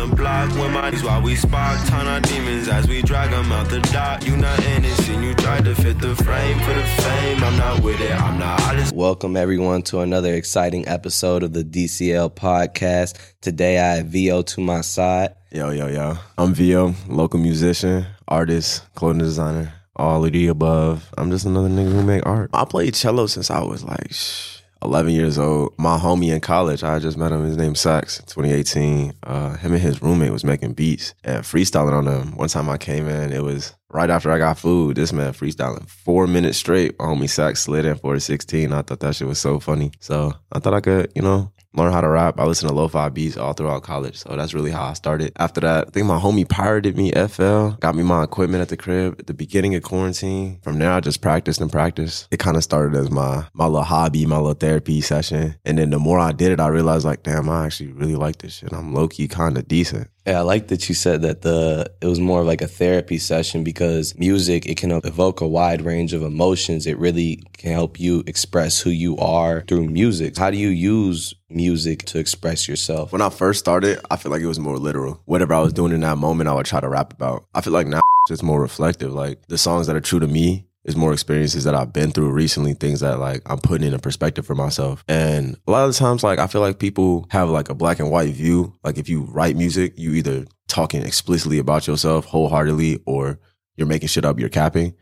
the block with my knees while we spark. Turn our demons as we drag them out the dock. You not innocent, you tried to fit the frame for the fame. I'm not with it, I'm not honest. Welcome everyone to another exciting episode of the DCL podcast. Today I have Veo to my side. Yo, yo, yo. I'm Veo, local musician, artist, clothing designer, all of the above. I'm just another nigga who make art. I played cello since I was like shh, 11 years old. My homie in college, I just met him. His name's Sax. 2018. Uh, him and his roommate was making beats and freestyling on them. One time I came in, it was right after I got food. This man freestyling four minutes straight. My homie Sax slid in for a 16. I thought that shit was so funny. So I thought I could, you know, learn how to rap. I listened to lo-fi beats all throughout college. So that's really how I started. After that, I think my homie pirated me FL, got me my equipment at the crib at the beginning of quarantine. From there, I just practiced and practiced. It kind of started as my, my little hobby, my little therapy session. And then the more I did it, I realized like, damn, I actually really like this shit. I'm low-key kind of decent. Yeah, I like that you said that the it was more of like a therapy session because music it can evoke a wide range of emotions. It really can help you express who you are through music. How do you use music to express yourself? When I first started, I feel like it was more literal. Whatever I was doing in that moment, I would try to rap about. I feel like now it's more reflective. Like the songs that are true to me is more experiences that I've been through recently, things that like I'm putting in a perspective for myself. And a lot of the times, like I feel like people have like a black and white view. Like if you write music, you either talking explicitly about yourself wholeheartedly or you're making shit up, you're capping.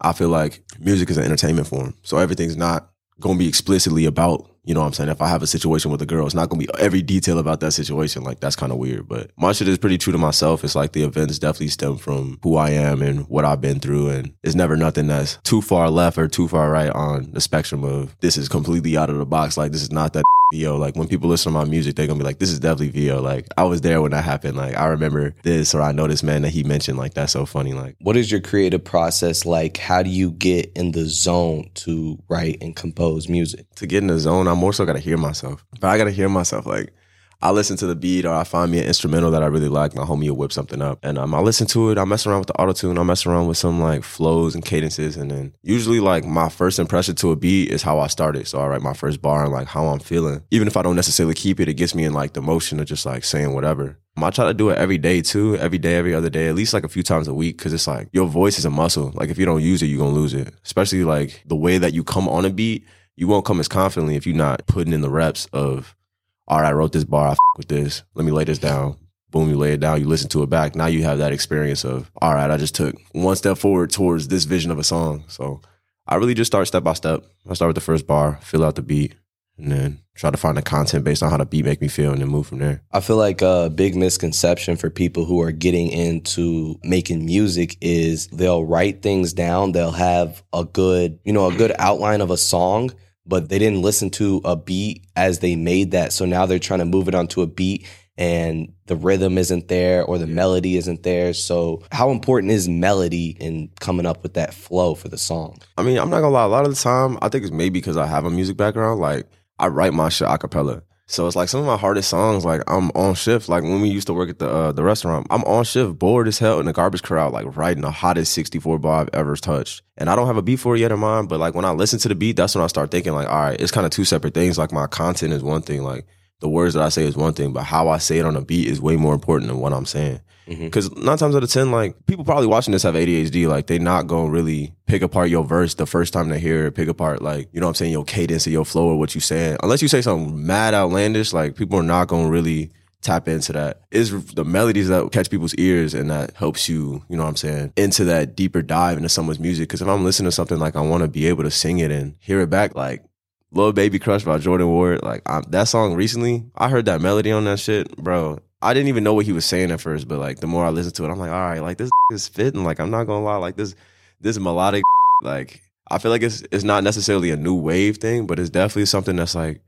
I feel like music is an entertainment form. So everything's not gonna be explicitly about you know what I'm saying? If I have a situation with a girl, it's not gonna be every detail about that situation. Like that's kind of weird. But my shit is pretty true to myself. It's like the events definitely stem from who I am and what I've been through. And it's never nothing that's too far left or too far right on the spectrum of this is completely out of the box. Like this is not that Veo. Like when people listen to my music, they're gonna be like, this is definitely Veo. Like I was there when that happened. Like I remember this or I know this man that he mentioned. Like that's so funny. Like What is your creative process like? How do you get in the zone to write and compose music? to get in the zone, I more so gotta hear myself. But I gotta hear myself. Like I listen to the beat or I find me an instrumental that I really like. My homie will whip something up. And um, I listen to it. I mess around with the auto tune. I mess around with some like flows and cadences. And then usually like my first impression to a beat is how I started. So I write my first bar and like how I'm feeling. Even if I don't necessarily keep it, it gets me in like the motion of just like saying whatever. I try to do it every day too, every day, every other day, at least like a few times a week, because it's like your voice is a muscle. Like if you don't use it, you're gonna lose it. Especially like the way that you come on a beat, you won't come as confidently if you're not putting in the reps of, all right, I wrote this bar, I f- with this. Let me lay this down. Boom, you lay it down, you listen to it back. Now you have that experience of, all right, I just took one step forward towards this vision of a song. So I really just start step by step. I start with the first bar, fill out the beat, and then try to find the content based on how the beat make me feel and then move from there. I feel like a big misconception for people who are getting into making music is they'll write things down, they'll have a good, you know, a good outline of a song, but they didn't listen to a beat as they made that. So now they're trying to move it onto a beat and the rhythm isn't there or the melody isn't there. So how important is melody in coming up with that flow for the song? I mean, I'm not gonna lie, a lot of the time, I think it's maybe because I have a music background, like I write my shit a cappella. So it's like some of my hardest songs, like I'm on shift. Like when we used to work at the uh, the restaurant, I'm on shift, bored as hell in the garbage crowd, like writing the hottest 64 bar I've ever touched. And I don't have a beat for it yet in mind, but like when I listen to the beat, that's when I start thinking like, all right, it's kind of two separate things. Like my content is one thing, like the words that I say is one thing, but how I say it on a beat is way more important than what I'm saying. Mm-hmm. Because nine times out of ten, like people probably watching this have ADHD. Like they not gonna really pick apart your verse the first time they hear it. Pick apart like you know what I'm saying your cadence or your flow or what you saying. Unless you say something mad outlandish, like people are not gonna really tap into that. Is the melodies that catch people's ears and that helps you, you know what I'm saying, into that deeper dive into someone's music. Because if I'm listening to something like I want to be able to sing it and hear it back, like Little Baby Crush by Jordan Ward. Like I, that song recently, I heard that melody on that shit, bro. I didn't even know what he was saying at first, but like the more I listened to it, I'm like, all right, like this is fitting. Like I'm not gonna lie, like this this melodic, like I feel like it's it's not necessarily a new wave thing, but it's definitely something that's like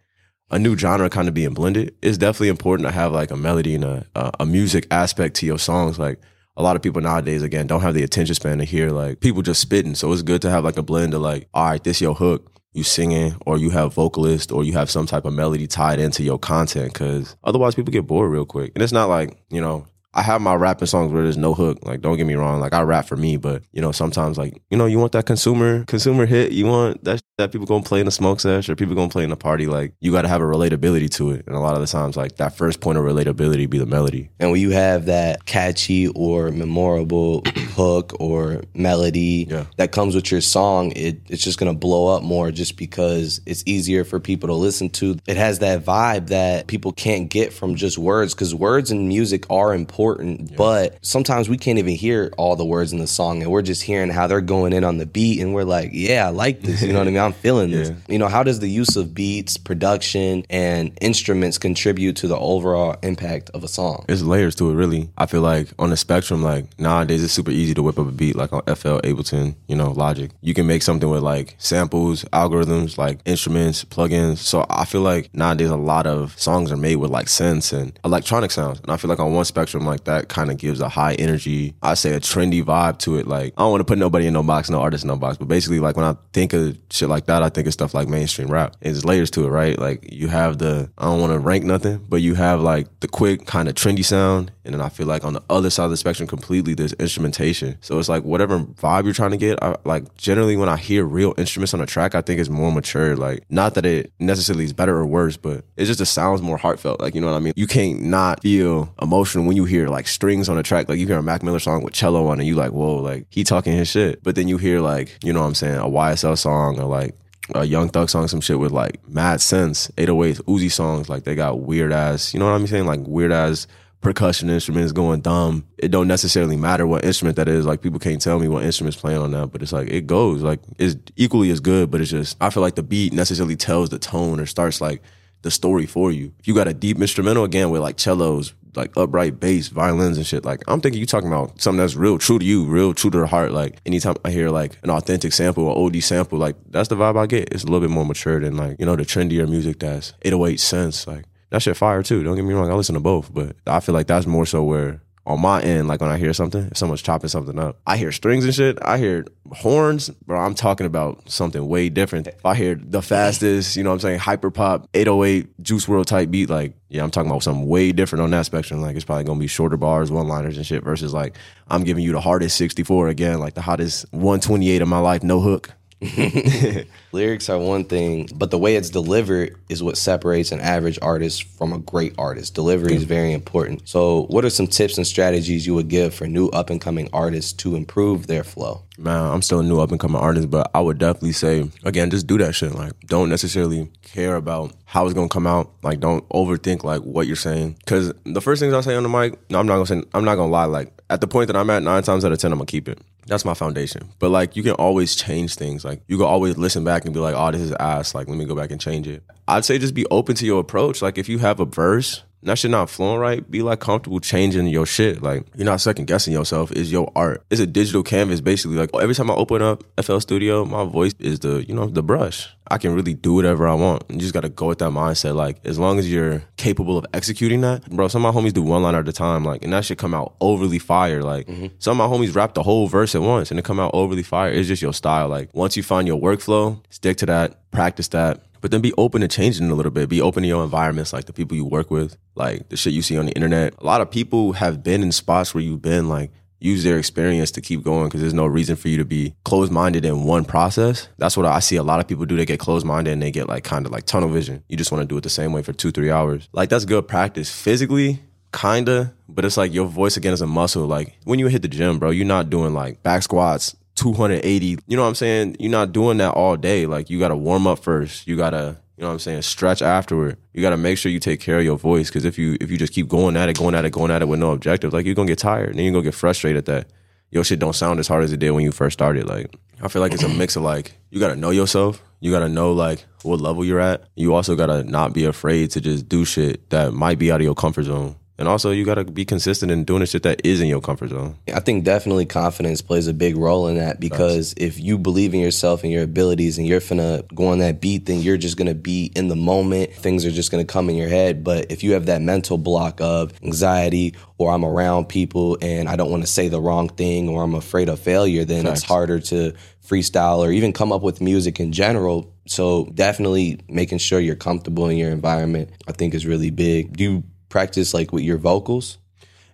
a new genre kind of being blended. It's definitely important to have like a melody and a, a music aspect to your songs. Like a lot of people nowadays, again, don't have the attention span to hear like people just spitting. So it's good to have like a blend of like, all right, this your hook you singing or you have vocalist or you have some type of melody tied into your content because otherwise people get bored real quick. And it's not like, you know, I have my rapping songs where there's no hook. Like, don't get me wrong. Like, I rap for me, but you know, sometimes like, you know, you want that consumer consumer hit. You want that that people gonna play in the smoke sesh or people gonna play in the party. Like, you got to have a relatability to it. And a lot of the times, like that first point of relatability be the melody. And when you have that catchy or memorable hook or melody Yeah. that comes with your song, it, it's just gonna blow up more just because it's easier for people to listen to. It has that vibe that people can't get from just words because words and music are important, but sometimes we can't even hear all the words in the song and we're just hearing how they're going in on the beat and we're like, yeah, I like this. You know what I mean? I'm feeling this. Yeah. You know, how does the use of beats, production, and instruments contribute to the overall impact of a song? It's layers to it, really. I feel like on the spectrum, like nowadays it's super easy to whip up a beat, like on FL, Ableton, you know, Logic. You can make something with like samples, algorithms, like instruments, plugins. So I feel like nowadays a lot of songs are made with like synths and electronic sounds. And I feel like on one spectrum, like that kind of gives a high energy, I say a trendy vibe to it. Like I don't want to put nobody in no box, no artist in no box, but basically like when I think of shit like that, I think of stuff like mainstream rap. There's layers to it, right? Like you have the I don't want to rank nothing, but you have like the quick kind of trendy sound, and then I feel like on the other side of the spectrum, completely there's instrumentation. So it's like whatever vibe you're trying to get. I, like generally when I hear real instruments on a track, I think it's more mature. Like not that it necessarily is better or worse, but it just sounds more heartfelt. Like you know what I mean? You can't not feel emotional when you hear like strings on a track. Like you hear a Mac Miller song with cello on it, you like whoa, like he talking his shit. But then you hear like you know what I'm saying, a YSL song or like a Young Thug song, some shit with like mad synths, 808s, Uzi songs, like they got weird ass, you know what I'm saying? Like weird ass percussion instruments going dumb. It don't necessarily matter what instrument that is. Like people can't tell me what instrument's playing on that, but it's like it goes. Like it's equally as good, but it's just I feel like the beat necessarily tells the tone or starts like the story for you. If you got a deep instrumental again with like cellos, like upright bass, violins and shit, like I'm thinking you talking about something that's real true to you, real true to the heart. Like anytime I hear like an authentic sample or OD sample, like that's the vibe I get. It's a little bit more mature than like, you know, the trendier music that's 808 synths. Like that shit fire too. Don't get me wrong, I listen to both, but I feel like that's more so where on my end, like when I hear something, if someone's chopping something up, I hear strings and shit. I hear horns, bro. I'm talking about something way different. If I hear the fastest, you know what I'm saying, hyper pop, 808, Juice WRLD type beat, like, yeah, I'm talking about something way different on that spectrum. Like, it's probably gonna be shorter bars, one liners and shit, versus like, I'm giving you the hardest 64 again, like the hottest 128 of my life, no hook. Lyrics are one thing, but the way it's delivered is what separates an average artist from a great artist. Delivery is very important. So, what are some tips and strategies you would give for new up and coming artists to improve their flow? Man, I'm still a new up and coming artist, but I would definitely say again, just do that shit. Like, don't necessarily care about how it's gonna come out. Like, don't overthink like what you're saying. Cause the first things I say on the mic, no, I'm not gonna say, I'm not gonna lie. Like, at the point that I'm at, nine times out of ten, I'm gonna keep it. That's my foundation. But like, you can always change things. Like, you can always listen back and be like, oh, this is ass. Like, let me go back and change it. I'd say just be open to your approach. Like, if you have a verse that shit not flowing right, be like comfortable changing your shit. Like you're not second guessing yourself. It's your art. It's a digital canvas basically. Like every time I open up FL Studio, my voice is the you know the brush. I can really do whatever I want. You just gotta go with that mindset. Like as long as you're capable of executing that, bro. Some of my homies do one line at a time. Like and that should come out overly fire. Like mm-hmm. some of my homies rap the whole verse at once and it come out overly fire. It's just your style. Like once you find your workflow, stick to that. Practice that but then be open to changing a little bit. Be open to your environments, like the people you work with, like the shit you see on the internet. A lot of people have been in spots where you've been, like, use their experience to keep going because there's no reason for you to be closed minded in one process. That's what I see a lot of people do. They get closed minded and they get like kind of like tunnel vision. You just want to do it the same way for two, three hours. Like, that's good practice. Physically, kinda, but it's like your voice again is a muscle. Like, when you hit the gym, bro, you're not doing like back squats 280. You know what I'm saying? You're not doing that all day. Like you got to warm up first. You got to, you know what I'm saying, stretch afterward. You got to make sure you take care of your voice cuz if you if you just keep going at it, going at it, going at it with no objective, like you're going to get tired. And then you're going to get frustrated that your shit don't sound as hard as it did when you first started. Like I feel like it's a mix of like you got to know yourself. You got to know like what level you're at. You also got to not be afraid to just do shit that might be out of your comfort zone. And also, you got to be consistent in doing the shit that is in your comfort zone. I think definitely confidence plays a big role in that because if you believe in yourself and your abilities and you're finna go on that beat, then you're just gonna be in the moment. Things are just gonna come in your head. But if you have that mental block of anxiety or I'm around people and I don't wanna say the wrong thing or I'm afraid of failure, then it's harder to freestyle or even come up with music in general. So definitely making sure you're comfortable in your environment, I think is really big. Do you practice like with your vocals?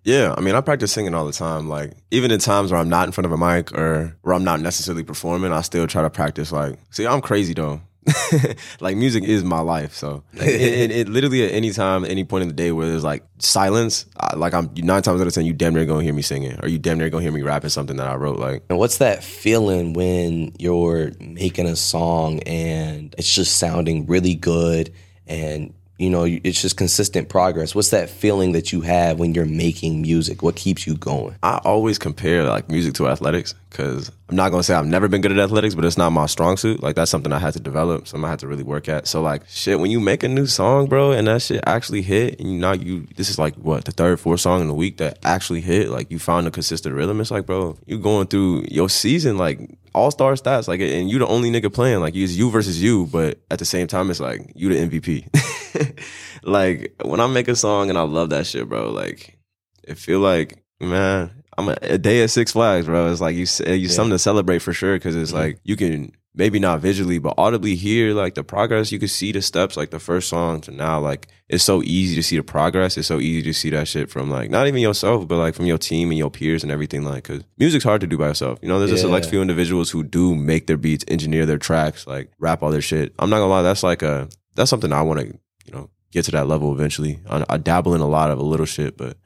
Yeah, I mean, I practice singing all the time. Like, even in times where I'm not in front of a mic or where I'm not necessarily performing, I still try to practice. Like, see, I'm crazy though. like, music is my life. So, like, it, it, it literally at any time, any point in the day where there's like silence, I, like I'm nine times out of ten, you damn near gonna hear me singing, or you damn near gonna hear me rapping something that I wrote. Like, And what's that feeling when you're making a song and it's just sounding really good and you know it's just consistent progress? What's that feeling that you have when you're making music? What keeps you going? I always compare like music to athletics because I'm not gonna say I've never been good at athletics, but it's not my strong suit. Like that's something I had to develop, something I had to really work at. So like shit, when you make a new song, bro, and that shit actually hit, and you now you this is like what the third, fourth song in the week that actually hit. Like you found a consistent rhythm. It's like, bro, you going through your season like all star stats, like, and you the only nigga playing. Like it's you versus you, but at the same time, it's like you the MVP. like when I make a song and I love that shit, bro. Like it feel like man, I'm a, a day at Six Flags, bro. It's like you say you something to celebrate for sure because it's mm-hmm. like you can maybe not visually but audibly hear like the progress. You can see the steps, like the first song to now. Like it's so easy to see the progress. It's so easy to see that shit from like not even yourself, but like from your team and your peers and everything. Like because music's hard to do by yourself. You know, there's a select few individuals who do make their beats, engineer their tracks, like rap all their shit. I'm not gonna lie, that's like a that's something I want to you know get to that level eventually. I, I dabble in a lot of a little shit, but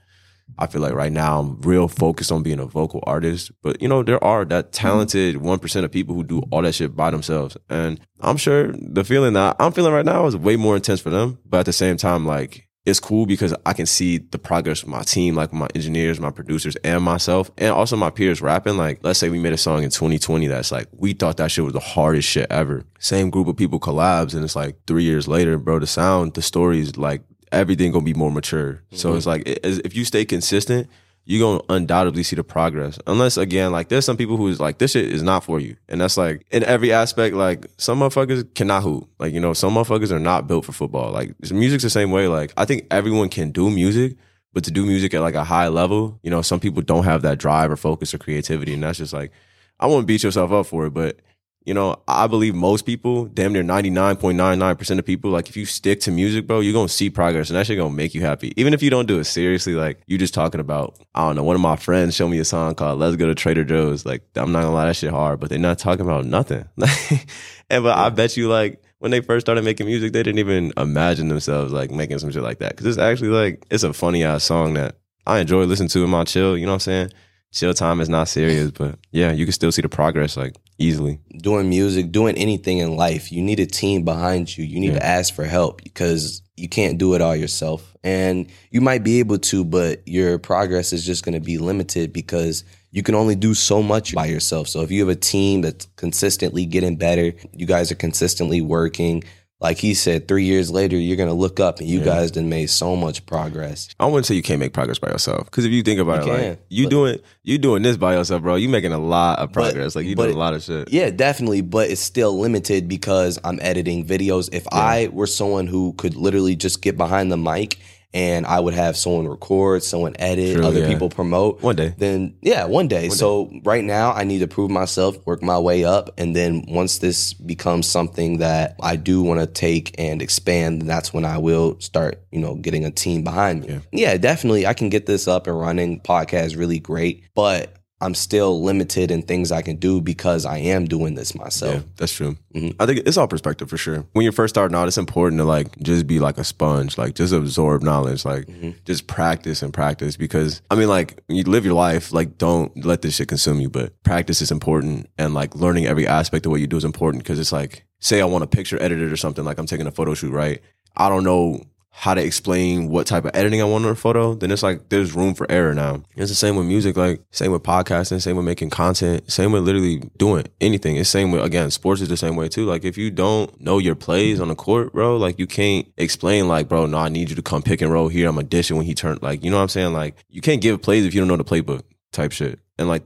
I feel like right now I'm real focused on being a vocal artist. But you know, there are that talented one percent of people who do all that shit by themselves. And I'm sure the feeling that I'm feeling right now is way more intense for them. But at the same time, like it's cool because I can see the progress of my team, like my engineers, my producers, and myself, and also my peers rapping. Like, let's say we made a song in 2020 that's like, we thought that shit was the hardest shit ever. Same group of people collabs, and it's like three years later, bro, the sound, the stories, like everything gonna be more mature. So mm-hmm. it's like, it- if you stay consistent, you're gonna undoubtedly see the progress. Unless again, like there's some people who's like, this shit is not for you. And that's like in every aspect, like some motherfuckers cannot hoop. Like, you know, some motherfuckers are not built for football. Like music's the same way. Like I think everyone can do music, but to do music at like a high level, you know, some people don't have that drive or focus or creativity. And that's just like I won't beat yourself up for it, but you know, I believe most people, damn near 99.99% of people, like if you stick to music, bro, you're gonna see progress and that shit gonna make you happy. Even if you don't do it seriously, like you just talking about, I don't know, one of my friends showed me a song called Let's Go to Trader Joe's. Like, I'm not gonna lie, that shit hard, but they're not talking about nothing. and but I bet you like when they first started making music, they didn't even imagine themselves like making some shit like that. Cause it's actually like it's a funny ass song that I enjoy listening to in my chill, you know what I'm saying? Chill time is not serious, but yeah, you can still see the progress like easily. doing music, doing anything in life, you need a team behind you. You need Yeah. to ask for help because you can't do it all yourself. And you might be able to, but your progress is just going to be limited because you can only do so much by yourself. So if you have a team that's consistently getting better, you guys are consistently working. Like he said, three years later, you're going to look up and you guys done made so much progress. I wouldn't say you can't make progress by yourself. Because if you think about You it, can, like you but- doing you doing this by yourself, bro, you making a lot of But- progress. like you but- doing a lot of shit. Yeah, definitely, but it's still limited because I'm editing videos. If I were someone who could literally just get behind the mic and I would have someone record, someone edit, True, other yeah. people promote, One day. then yeah, one day. so right now I need to prove myself, work my way up, and then once this becomes something that I do want to take and expand, that's when I will start, you know, getting a team behind me. Yeah. definitely I can get this up and running. Podcast really great, but I'm still limited in things I can do because I am doing this myself. Yeah, that's true. Mhm. I think it's all perspective for sure. When you're first starting out, it's important to like just be like a sponge, like just absorb knowledge, like Mm-hmm. just practice and practice. Because I mean, like you live your life, like don't let this shit consume you. But practice is important, and like learning every aspect of what you do is important. Because it's like, say I want a picture edited or something, like I'm taking a photo shoot, right? I don't know how to explain what type of editing I want on a photo, then it's like there's room for error now. It's the same with music, like same with podcasting, same with making content, same with literally doing anything. It's same with again, sports is the same way too. Like if you don't know your plays on the court, bro, like you can't explain like, bro, no, I need you to come pick and roll here. I'm a dishing when he turned like, you know what I'm saying? Like you can't give plays if you don't know the playbook type shit. And like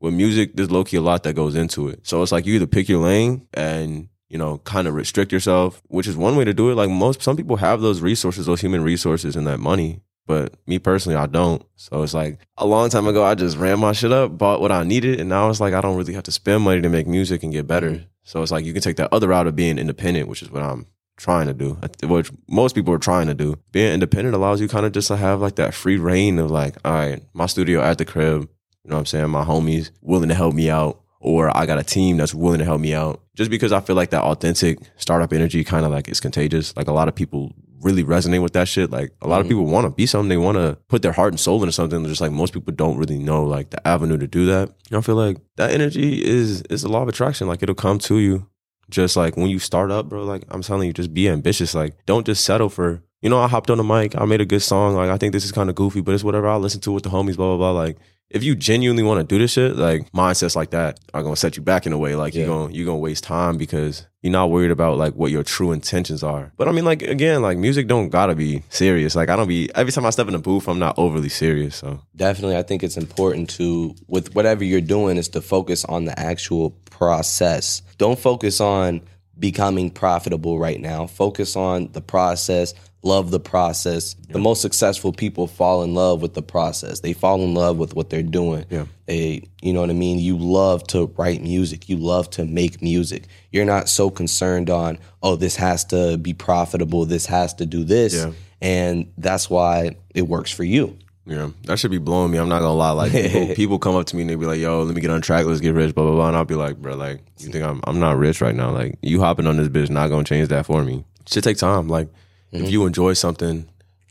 with music, there's low key a lot that goes into it. So it's like you either pick your lane and you know, kind of restrict yourself, which is one way to do it. Like most, some people have those resources, those human resources and that money. But me personally, I don't. So it's like a long time ago, I just ran my shit up, bought what I needed. And now it's like, I don't really have to spend money to make music and get better. So it's like, you can take that other route of being independent, which is what I'm trying to do, which most people are trying to do. Being independent allows you kind of just to have like that free reign of like, all right, my studio at the crib, you know what I'm saying? My homies willing to help me out, or I got a team that's willing to help me out. Just because I feel like that authentic startup energy kind of like is contagious. Like a lot of people really resonate with that shit. Like a lot mm-hmm. of people want to be something. They want to put their heart and soul into something. Just like most people don't really know like the avenue to do that. You know, I feel like that energy is is a law of attraction. Like it'll come to you. Just like when you start up, bro. Like I'm telling you, just be ambitious. Like don't just settle for. You know, I hopped on the mic. I made a good song. Like I think this is kind of goofy, but it's whatever. I listen to with the homies. Blah blah blah. Like if you genuinely want to do this shit, like mindsets like that are gonna set you back in a way. Like yeah. you're gonna you're gonna waste time because you're not worried about like what your true intentions are. But I mean, like again, like music don't gotta be serious. Like I don't be every time I step in the booth, I'm not overly serious. So definitely, I think it's important to with whatever you're doing is to focus on the actual process. Don't focus on becoming profitable right now. Focus on the process love the process. Yeah. The most successful people fall in love with the process. They fall in love with what they're doing. Yeah. They, you know what I mean? You love to write music. You love to make music. You're not so concerned on, oh, this has to be profitable. This has to do this. Yeah. And that's why it works for you. Yeah, that should be blowing me. I'm not gonna lie. Like people, people come up to me and they be like, "Yo, let me get on track. Let's get rich." Blah blah blah. And I'll be like, "Bro, like you think I'm I'm not rich right now? Like you hopping on this bitch not gonna change that for me. Should take time. Like Mm-hmm. If you enjoy something,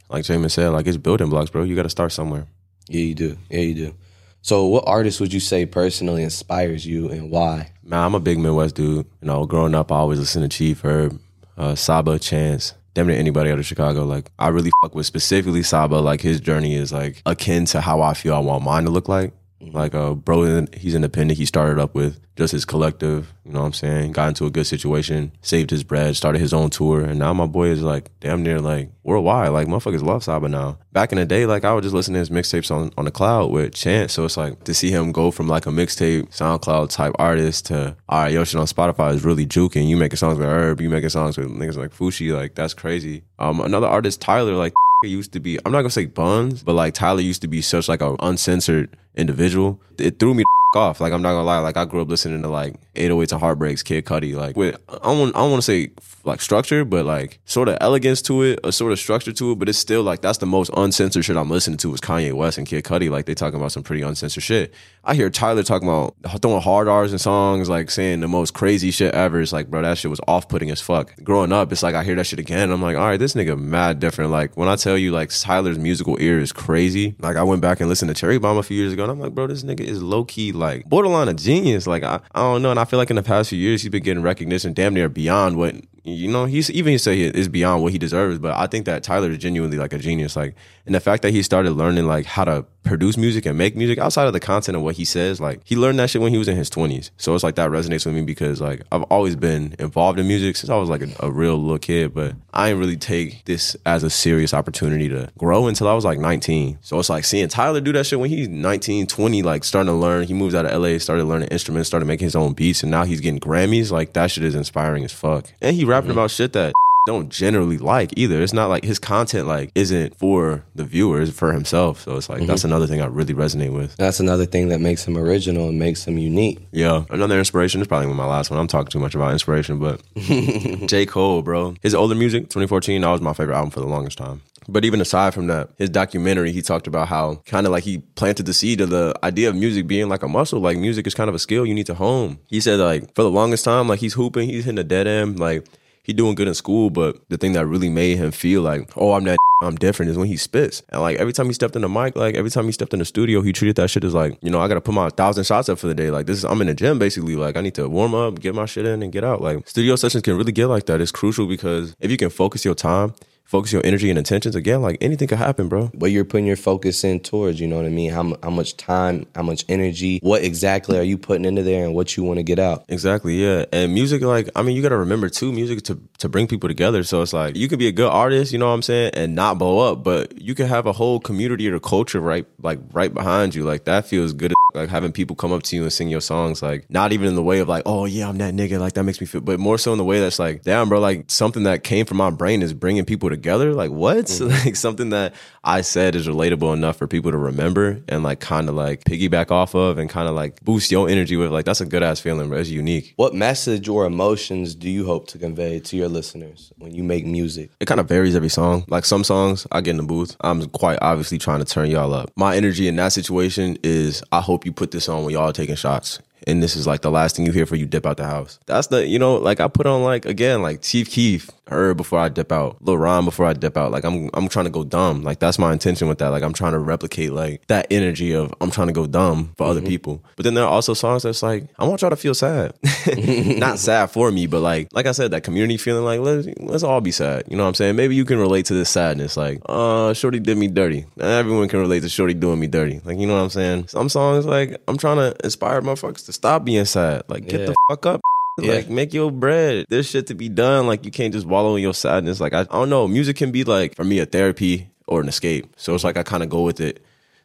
like Jamin said, like it's building blocks, bro. You got to start somewhere. Yeah, you do. Yeah, you do. So, what artist would you say personally inspires you, and why? Man, I'm a big Midwest dude. You know, growing up, I always listened to Chief Herb, uh, Saba, Chance, damn near anybody out of Chicago. Like, I really fuck with specifically Saba. Like, his journey is like akin to how I feel I want mine to look like. Mm-hmm. Like, uh, bro, he's independent. He started up with just his collective. You know what I'm saying? Got into a good situation, saved his bread, started his own tour, and now my boy is like damn near like worldwide. Like motherfuckers love Saba now. Back in the day, like I would just listen to his mixtapes on, on the cloud with Chance. So it's like to see him go from like a mixtape, SoundCloud type artist to all right, yo shit on Spotify is really juking. You making songs with Herb, you making songs with niggas like Fushi, like that's crazy. Um, another artist, Tyler, like used to be I'm not gonna say buns, but like Tyler used to be such like an uncensored individual. It threw me off. Like I'm not gonna lie. Like I grew up listening to like 808s and Heartbreaks, Kid Cudi. Like with I don't I want to say like structure, but like sort of elegance to it, a sort of structure to it. But it's still like that's the most uncensored shit I'm listening to is Kanye West and Kid Cudi. Like they talking about some pretty uncensored shit. I hear Tyler talking about throwing hard R's in songs, like saying the most crazy shit ever. It's like, bro, that shit was off putting as fuck. Growing up, it's like I hear that shit again. I'm like, all right, this nigga mad different. Like when I tell you, like Tyler's musical ear is crazy. Like I went back and listened to Cherry Bomb a few years ago, and I'm like, bro, this nigga is low key like borderline a genius. Like I, I don't know, and I feel like in the past few years he's been getting recognition damn near beyond what you know, he's even he say he is beyond what he deserves, but I think that Tyler is genuinely like a genius. Like, and the fact that he started learning like how to produce music and make music outside of the content of what he says, like he learned that shit when he was in his twenties. So it's like that resonates with me because like I've always been involved in music since I was like a, a real little kid, but I didn't really take this as a serious opportunity to grow until I was like 19. So it's like seeing Tyler do that shit when he's 19, 20, like starting to learn. He moves out of LA, started learning instruments, started making his own beats, and now he's getting Grammys. Like that shit is inspiring as fuck. And he rapping mm-hmm. about shit that don't generally like either. It's not like his content like isn't for the viewers, for himself. So it's like mm-hmm. that's another thing I really resonate with. That's another thing that makes him original and makes him unique. Yeah. Another inspiration is probably my last one. I'm talking too much about inspiration, but J. Cole, bro. His older music, 2014, that was my favorite album for the longest time. But even aside from that, his documentary, he talked about how kind of like he planted the seed of the idea of music being like a muscle. Like music is kind of a skill you need to hone. He said like for the longest time, like he's hooping, he's hitting a dead end. Like he doing good in school, but the thing that really made him feel like, oh, I'm that I'm different is when he spits. And like every time he stepped in the mic, like every time he stepped in the studio, he treated that shit as like, you know, I gotta put my thousand shots up for the day. Like this is I'm in the gym basically. Like I need to warm up, get my shit in and get out. Like studio sessions can really get like that. It's crucial because if you can focus your time focus your energy and intentions again like anything could happen bro. What you're putting your focus in towards you know what i mean? How, how much time how much energy what exactly are you putting into there and what you want to get out? Exactly yeah. And music like i mean you got to remember too music to, to bring people together. So it's like you could be a good artist you know what i'm saying and not blow up but you can have a whole community or culture right like right behind you. Like that feels good like having people come up to you and sing your songs, like not even in the way of like, oh yeah, I'm that nigga, like that makes me feel, but more so in the way that's like, damn, bro, like something that came from my brain is bringing people together. Like what? Mm-hmm. Like something that I said is relatable enough for people to remember and like kind of like piggyback off of and kind of like boost your energy with. Like that's a good ass feeling, bro. It's unique. What message or emotions do you hope to convey to your listeners when you make music? It kind of varies every song. Like some songs, I get in the booth. I'm quite obviously trying to turn y'all up. My energy in that situation is I hope you put this on when y'all taking shots and this is like the last thing you hear before you dip out the house. That's the you know like I put on like again like Chief Keef, her before I dip out, Lil Ron before I dip out. Like I'm I'm trying to go dumb. Like that's my intention with that. Like I'm trying to replicate like that energy of I'm trying to go dumb for mm-hmm. other people. But then there are also songs that's like I want y'all to feel sad, not sad for me, but like like I said that community feeling like let's let's all be sad. You know what I'm saying? Maybe you can relate to this sadness. Like uh, Shorty did me dirty. Everyone can relate to Shorty doing me dirty. Like you know what I'm saying? Some songs like I'm trying to inspire motherfuckers to stop being sad. Like, get yeah. the fuck up. Yeah. Like make your bread. There's shit to be done. Like you can't just wallow in your sadness. Like I, I don't know. Music can be like for me a therapy or an escape. So it's like I kind of go with it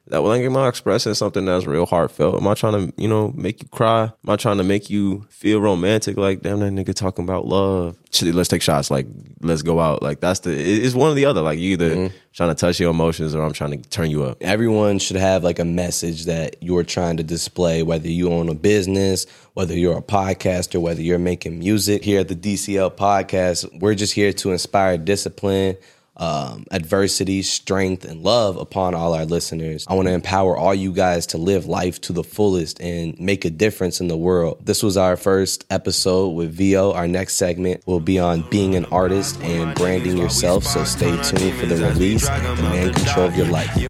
that when am I expressing something that's real heartfelt? Am I trying to, you know, make you cry? Am I trying to make you feel romantic? Like, damn, that nigga talking about love. Let's take shots. Like, let's go out. Like, that's the, it's one or the other. Like, you either mm-hmm. trying to touch your emotions or I'm trying to turn you up. Everyone should have like a message that you're trying to display, whether you own a business, whether you're a podcaster, whether you're making music. Here at the DCL podcast, we're just here to inspire discipline um, adversity, strength, and love upon all our listeners. I want to empower all you guys to live life to the fullest and make a difference in the world. This was our first episode with Veo. Our next segment will be on being an artist and branding yourself. So stay tuned for the release and man control of your life.